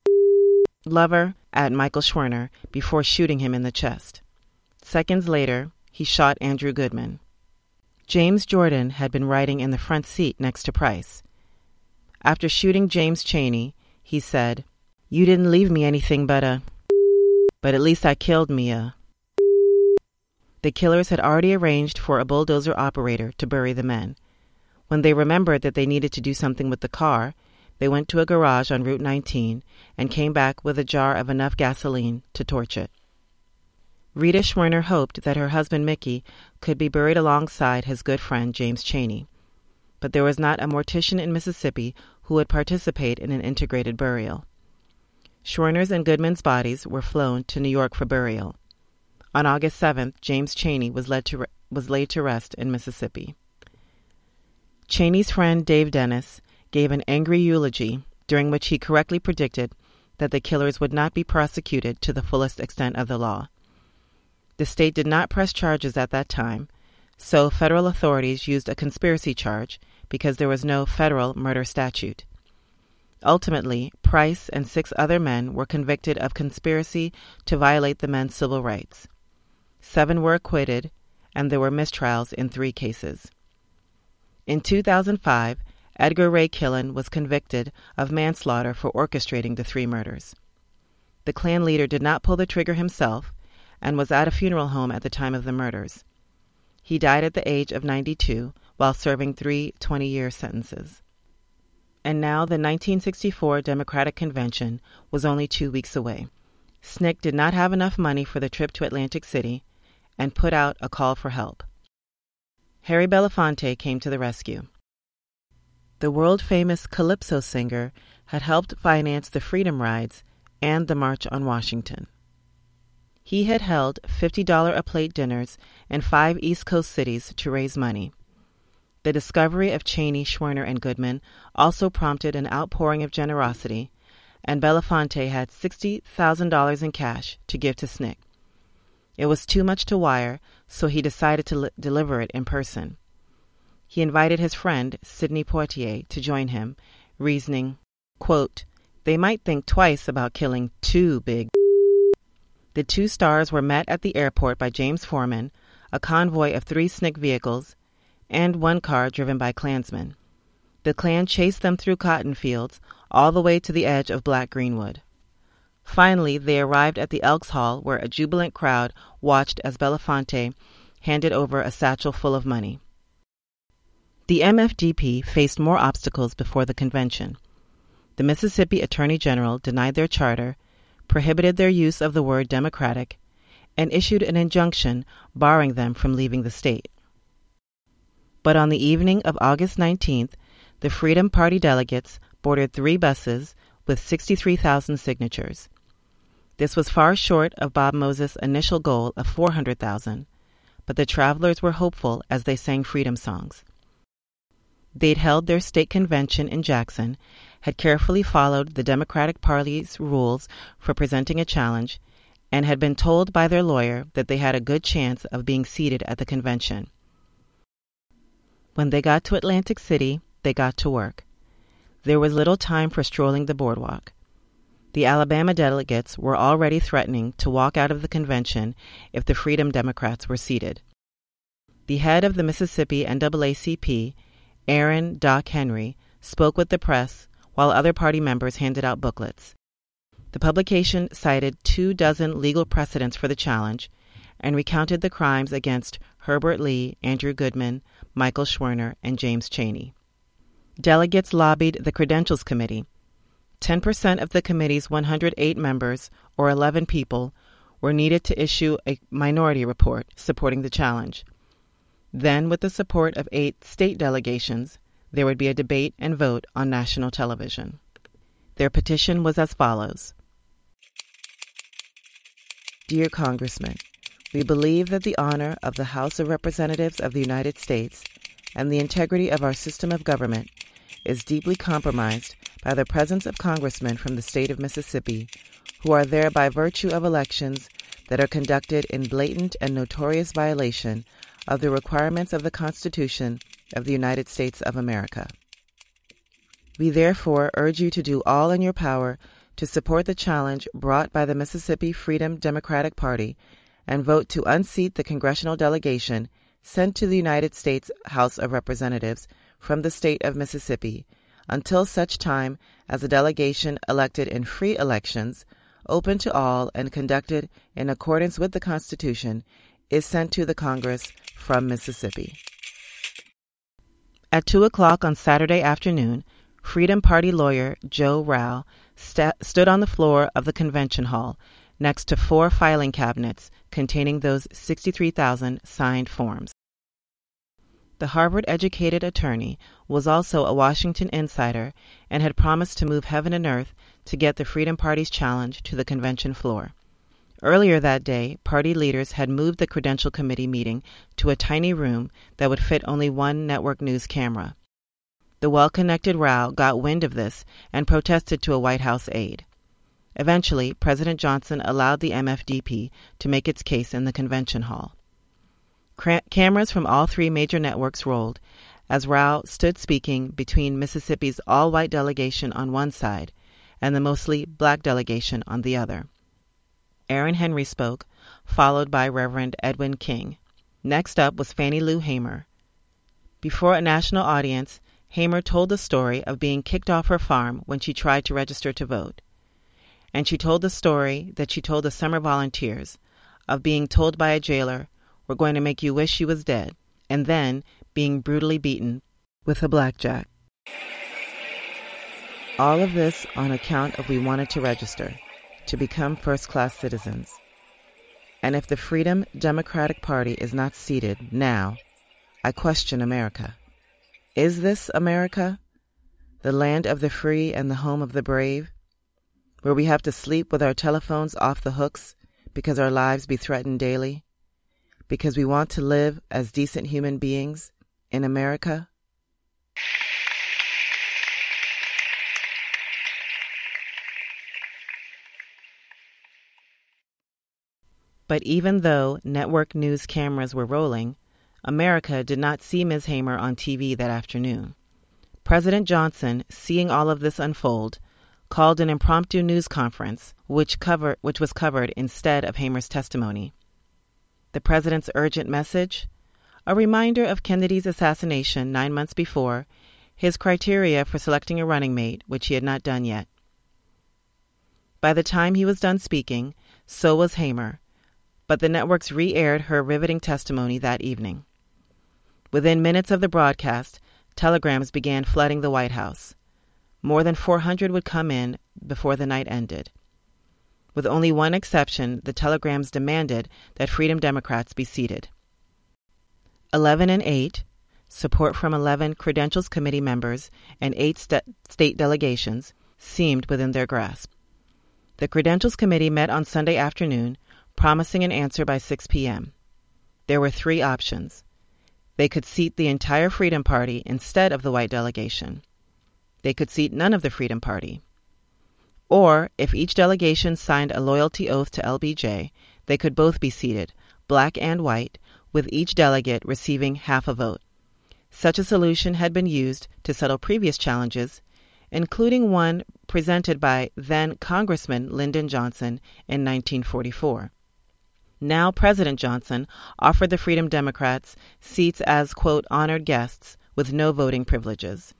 Speaker 1: lover? at Michael Schwerner before shooting him in the chest. Seconds later, he shot Andrew Goodman. James Jordan had been riding in the front seat next to Price. After shooting James Chaney, he said, You didn't leave me anything but a. But at least I killed Mia. The killers had already arranged for a bulldozer operator to bury the men. When they remembered that they needed to do something with the car, they went to a garage on Route 19 and came back with a jar of enough gasoline to torch it. Rita Schwerner hoped that her husband Mickey could be buried alongside his good friend James Chaney. But there was not a mortician in Mississippi who would participate in an integrated burial. Schwerner's and Goodman's bodies were flown to New York for burial. On August 7th, James Chaney was, led to was laid to rest in Mississippi. Chaney's friend Dave Dennis gave an angry eulogy during which he correctly predicted that the killers would not be prosecuted to the fullest extent of the law. The state did not press charges at that time, so federal authorities used a conspiracy charge because there was no federal murder statute. Ultimately, Price and six other men were convicted of conspiracy to violate the men's civil rights. Seven were acquitted, and there were mistrials in three cases. In 2005, Edgar Ray Killen was convicted of manslaughter for orchestrating the three murders. The Klan leader did not pull the trigger himself and was at a funeral home at the time of the murders. He died at the age of 92 while serving three 20 year sentences. And now the 1964 Democratic Convention was only two weeks away. SNCC did not have enough money for the trip to Atlantic City and put out a call for help. Harry Belafonte came to the rescue. The world famous Calypso singer had helped finance the Freedom Rides and the March on Washington. He had held $50 a plate dinners in five East Coast cities to raise money. The discovery of Chaney, Schwerner, and Goodman also prompted an outpouring of generosity, and Belafonte had $60,000 in cash to give to SNCC. It was too much to wire, so he decided to li- deliver it in person. He invited his friend, Sidney Poitier, to join him, reasoning, quote, they might think twice about killing two big. The two stars were met at the airport by James Forman, a convoy of three SNCC vehicles, and one car driven by Klansmen. The Klan chased them through cotton fields all the way to the edge of Black Greenwood. Finally, they arrived at the Elks Hall, where a jubilant crowd watched as Belafonte handed over a satchel full of money. The MFDP faced more obstacles before the convention. The Mississippi Attorney General denied their charter, prohibited their use of the word Democratic, and issued an injunction barring them from leaving the state. But on the evening of August 19th, the Freedom Party delegates boarded three buses with 63,000 signatures. This was far short of Bob Moses' initial goal of 400,000, but the travelers were hopeful as they sang freedom songs. They'd held their state convention in Jackson, had carefully followed the Democratic Party's rules for presenting a challenge, and had been told by their lawyer that they had a good chance of being seated at the convention. When they got to Atlantic City, they got to work. There was little time for strolling the boardwalk. The Alabama delegates were already threatening to walk out of the convention if the Freedom Democrats were seated. The head of the Mississippi NAACP, Aaron Doc Henry, spoke with the press while other party members handed out booklets. The publication cited two dozen legal precedents for the challenge and recounted the crimes against Herbert Lee, Andrew Goodman, Michael Schwerner, and James Chaney. Delegates lobbied the Credentials Committee. 10% of the committee's 108 members, or 11 people, were needed to issue a minority report supporting the challenge. Then, with the support of eight state delegations, there would be a debate and vote on national television. Their petition was as follows Dear Congressman, we believe that the honor of the House of Representatives of the United States and the integrity of our system of government is deeply compromised by the presence of congressmen from the state of Mississippi who are there by virtue of elections that are conducted in blatant and notorious violation of the requirements of the Constitution of the United States of America. We therefore urge you to do all in your power to support the challenge brought by the Mississippi Freedom Democratic Party and vote to unseat the congressional delegation sent to the United States House of Representatives from the state of Mississippi until such time as a delegation elected in free elections, open to all and conducted in accordance with the Constitution, is sent to the Congress from Mississippi. At 2 o'clock on Saturday afternoon, Freedom Party lawyer Joe Rauh st- stood on the floor of the convention hall next to four filing cabinets containing those 63,000 signed forms. The Harvard educated attorney was also a Washington insider and had promised to move heaven and earth to get the Freedom Party's challenge to the convention floor. Earlier that day, party leaders had moved the Credential Committee meeting to a tiny room that would fit only one network news camera. The well connected Rauh got wind of this and protested to a White House aide. Eventually, President Johnson allowed the MFDP to make its case in the convention hall. Cameras from all three major networks rolled as Rauh stood speaking between Mississippi's all white delegation on one side and the mostly black delegation on the other. Aaron Henry spoke, followed by Reverend Edwin King. Next up was Fannie Lou Hamer. Before a national audience, Hamer told the story of being kicked off her farm when she tried to register to vote and she told the story that she told the summer volunteers of being told by a jailer, We're going to make you wish you was dead, and then being brutally beaten with a blackjack. All of this on account of we wanted to register, to become first class citizens. And if the Freedom Democratic Party is not seated now, I question America. Is this America? The land of the free and the home of the brave? where we have to sleep with our telephones off the hooks because our lives be threatened daily, because we want to live as decent human beings in America? But even though network news cameras were rolling, America did not see Ms. Hamer on TV that afternoon. President Johnson, seeing all of this unfold, called an impromptu news conference, which, cover, which was covered instead of Hamer's testimony. The president's urgent message? A reminder of Kennedy's assassination nine months before, his criteria for selecting a running mate, which he had not done yet. By the time he was done speaking, so was Hamer, but the networks re aired her riveting testimony that evening. Within minutes of the broadcast, telegrams began flooding the White House. More than 400 would come in before the night ended. With only one exception, the telegrams demanded that Freedom Democrats be seated. 11 and 8, support from 11 Credentials Committee members and 8 st- state delegations, seemed within their grasp. The Credentials Committee met on Sunday afternoon, promising an answer by 6 p.m. There were three options. They could seat the entire Freedom Party instead of the white delegation they could seat none of the Freedom Party. Or, if each delegation signed a loyalty oath to LBJ, they could both be seated, black and white, with each delegate receiving half a vote. Such a solution had been used to settle previous challenges, including one presented by then Congressman Lyndon Johnson in 1944. Now President Johnson offered the Freedom Democrats seats as, quote, honored guests with no voting privileges.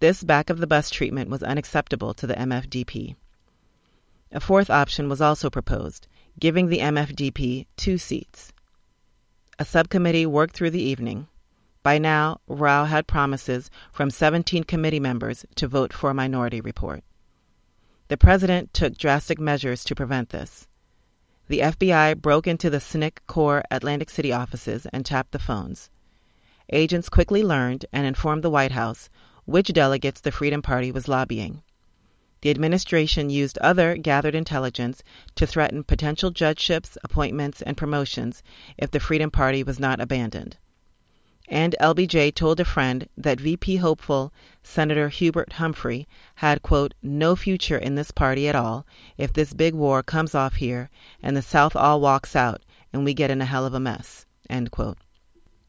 Speaker 1: This back of the bus treatment was unacceptable to the MFDP. A fourth option was also proposed, giving the MFDP two seats. A subcommittee worked through the evening. By now, Rauh had promises from 17 committee members to vote for a minority report. The president took drastic measures to prevent this. The FBI broke into the SNCC CORE Atlantic City offices and tapped the phones. Agents quickly learned and informed the White House which delegates the Freedom Party was lobbying. The administration used other gathered intelligence to threaten potential judgeships, appointments, and promotions if the Freedom Party was not abandoned. And LBJ told a friend that VP hopeful Senator Hubert Humphrey had, quote, no future in this party at all if this big war comes off here and the South all walks out and we get in a hell of a mess, end quote.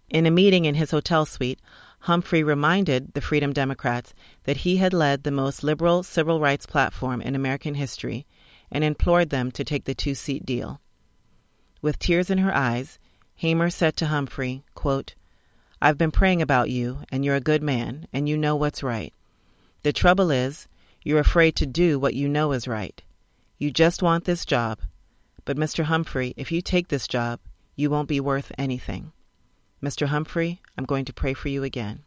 Speaker 1: In a meeting in his hotel suite, Humphrey reminded the Freedom Democrats that he had led the most liberal civil rights platform in American history and implored them to take the two seat deal. With tears in her eyes, Hamer said to Humphrey, quote, I've been praying about you, and you're a good man, and you know what's right. The trouble is, you're afraid to do what you know is right. You just want this job. But, Mr. Humphrey, if you take this job, you won't be worth anything. Mr. Humphrey, I'm going to pray for you again.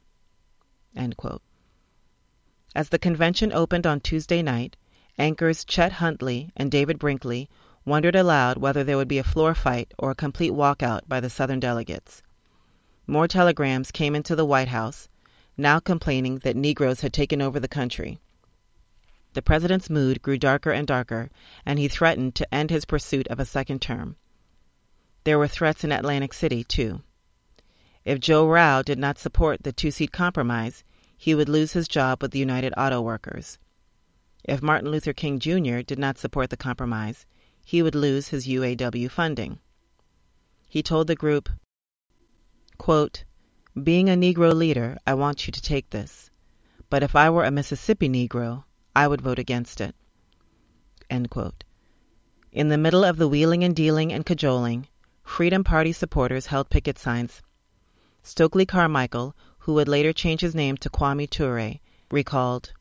Speaker 1: As the convention opened on Tuesday night, anchors Chet Huntley and David Brinkley wondered aloud whether there would be a floor fight or a complete walkout by the Southern delegates. More telegrams came into the White House, now complaining that Negroes had taken over the country. The president's mood grew darker and darker, and he threatened to end his pursuit of a second term. There were threats in Atlantic City, too. If Joe Rauh did not support the two seat compromise, he would lose his job with the United Auto Workers. If Martin Luther King Jr. did not support the compromise, he would lose his UAW funding. He told the group, quote, Being a Negro leader, I want you to take this. But if I were a Mississippi Negro, I would vote against it. End quote. In the middle of the wheeling and dealing and cajoling, Freedom Party supporters held picket signs Stokely Carmichael, who would later change his name to Kwame Ture, recalled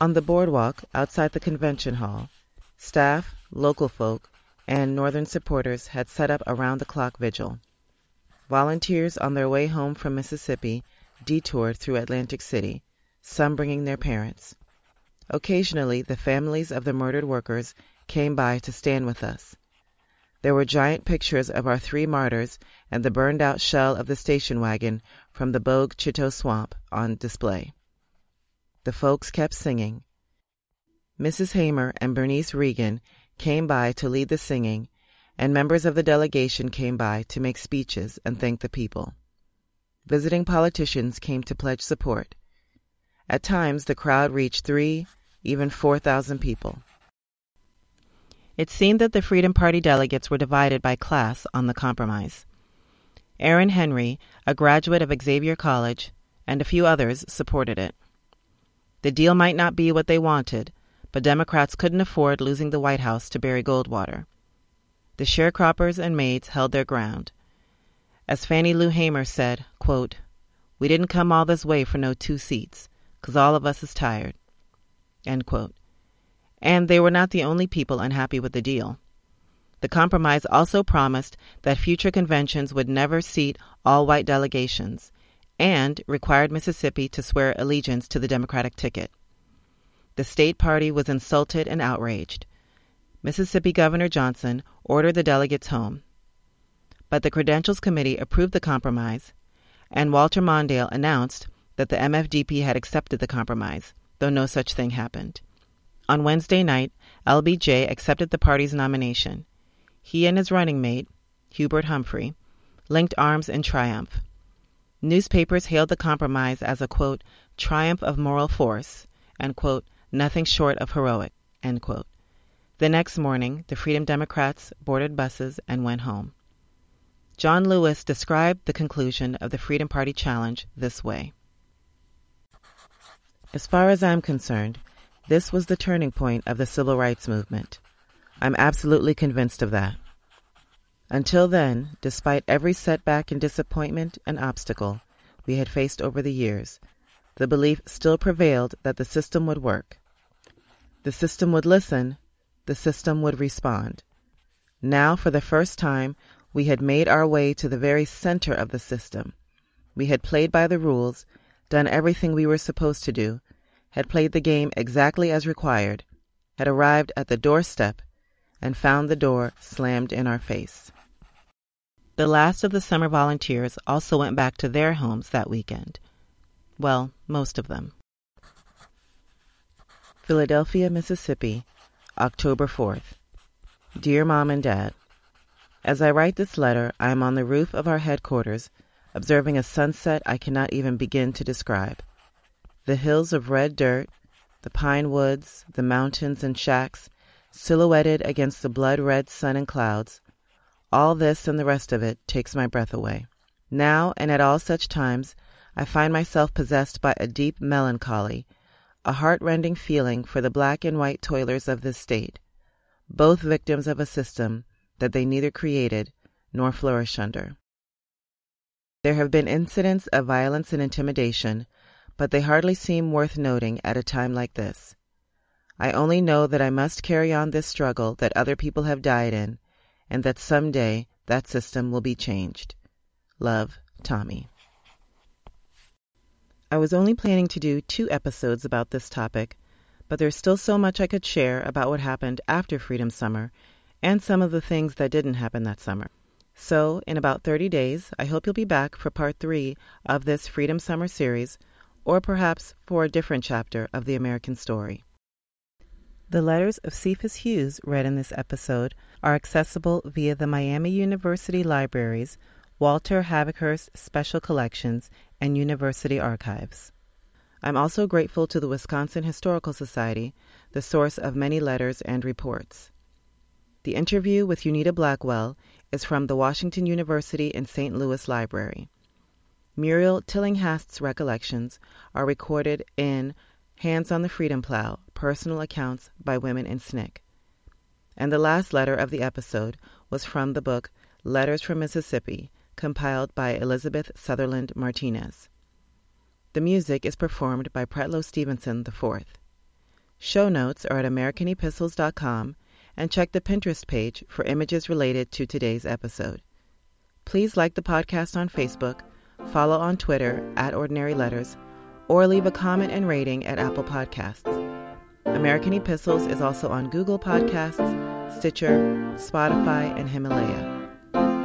Speaker 1: On the boardwalk outside the convention hall, staff, local folk, and Northern supporters had set up a round the clock vigil. Volunteers on their way home from Mississippi detoured through Atlantic City, some bringing their parents. Occasionally, the families of the murdered workers came by to stand with us. There were giant pictures of our three martyrs and the burned out shell of the station wagon from the Bogue Chitto swamp on display. The folks kept singing. Mrs. Hamer and Bernice Reagon came by to lead the singing, and members of the delegation came by to make speeches and thank the people. Visiting politicians came to pledge support. At times, the crowd reached three, even four thousand people. It seemed that the Freedom Party delegates were divided by class on the compromise. Aaron Henry, a graduate of Xavier College, and a few others supported it. The deal might not be what they wanted, but Democrats couldn't afford losing the White House to Barry Goldwater. The sharecroppers and maids held their ground. As Fannie Lou Hamer said, quote, We didn't come all this way for no two seats, 'cause all of us is tired. End quote and they were not the only people unhappy with the deal. The compromise also promised that future conventions would never seat all white delegations and required Mississippi to swear allegiance to the Democratic ticket. The state party was insulted and outraged. Mississippi Governor Johnson ordered the delegates home. But the Credentials Committee approved the compromise, and Walter Mondale announced that the MFDP had accepted the compromise, though no such thing happened. On Wednesday night, LBJ accepted the party's nomination. He and his running mate, Hubert Humphrey, linked arms in triumph. Newspapers hailed the compromise as a, quote, triumph of moral force, and, quote, nothing short of heroic, end quote. The next morning, the Freedom Democrats boarded buses and went home. John Lewis described the conclusion of the Freedom Party challenge this way As far as I'm concerned, this was the turning point of the civil rights movement. I'm absolutely convinced of that. Until then, despite every setback and disappointment and obstacle we had faced over the years, the belief still prevailed that the system would work. The system would listen, the system would respond. Now, for the first time, we had made our way to the very center of the system. We had played by the rules, done everything we were supposed to do, had played the game exactly as required, had arrived at the doorstep, and found the door slammed in our face. The last of the summer volunteers also went back to their homes that weekend. Well, most of them. Philadelphia, Mississippi, October 4th. Dear Mom and Dad, As I write this letter, I am on the roof of our headquarters, observing a sunset I cannot even begin to describe. The hills of red dirt, the pine woods, the mountains and shacks, silhouetted against the blood red sun and clouds, all this and the rest of it takes my breath away. Now and at all such times, I find myself possessed by a deep melancholy, a heart-rending feeling for the black and white toilers of this state, both victims of a system that they neither created nor flourish under. There have been incidents of violence and intimidation, but they hardly seem worth noting at a time like this. I only know that I must carry on this struggle that other people have died in and that someday that system will be changed. Love, Tommy. I was only planning to do two episodes about this topic, but there's still so much I could share about what happened after Freedom Summer and some of the things that didn't happen that summer. So, in about 30 days, I hope you'll be back for part three of this Freedom Summer series, or perhaps for a different chapter of the American story. The letters of Cephas Hughes read in this episode are accessible via the Miami University Libraries, Walter Havighurst Special Collections, and University Archives. I'm also grateful to the Wisconsin Historical Society, the source of many letters and reports. The interview with Unita Blackwell is from the Washington University in St. Louis Library. Muriel Tillinghast's recollections are recorded in Hands on the Freedom Plow Personal Accounts by Women in SNCC. And the last letter of the episode was from the book Letters from Mississippi, compiled by Elizabeth Sutherland Martinez. The music is performed by Pretlow Stevenson IV. Show notes are at AmericanEpistles.com and check the Pinterest page for images related to today's episode. Please like the podcast on Facebook, follow on Twitter at Ordinary Letters, or leave a comment and rating at Apple Podcasts. American Epistles is also on Google Podcasts, Stitcher, Spotify, and Himalaya.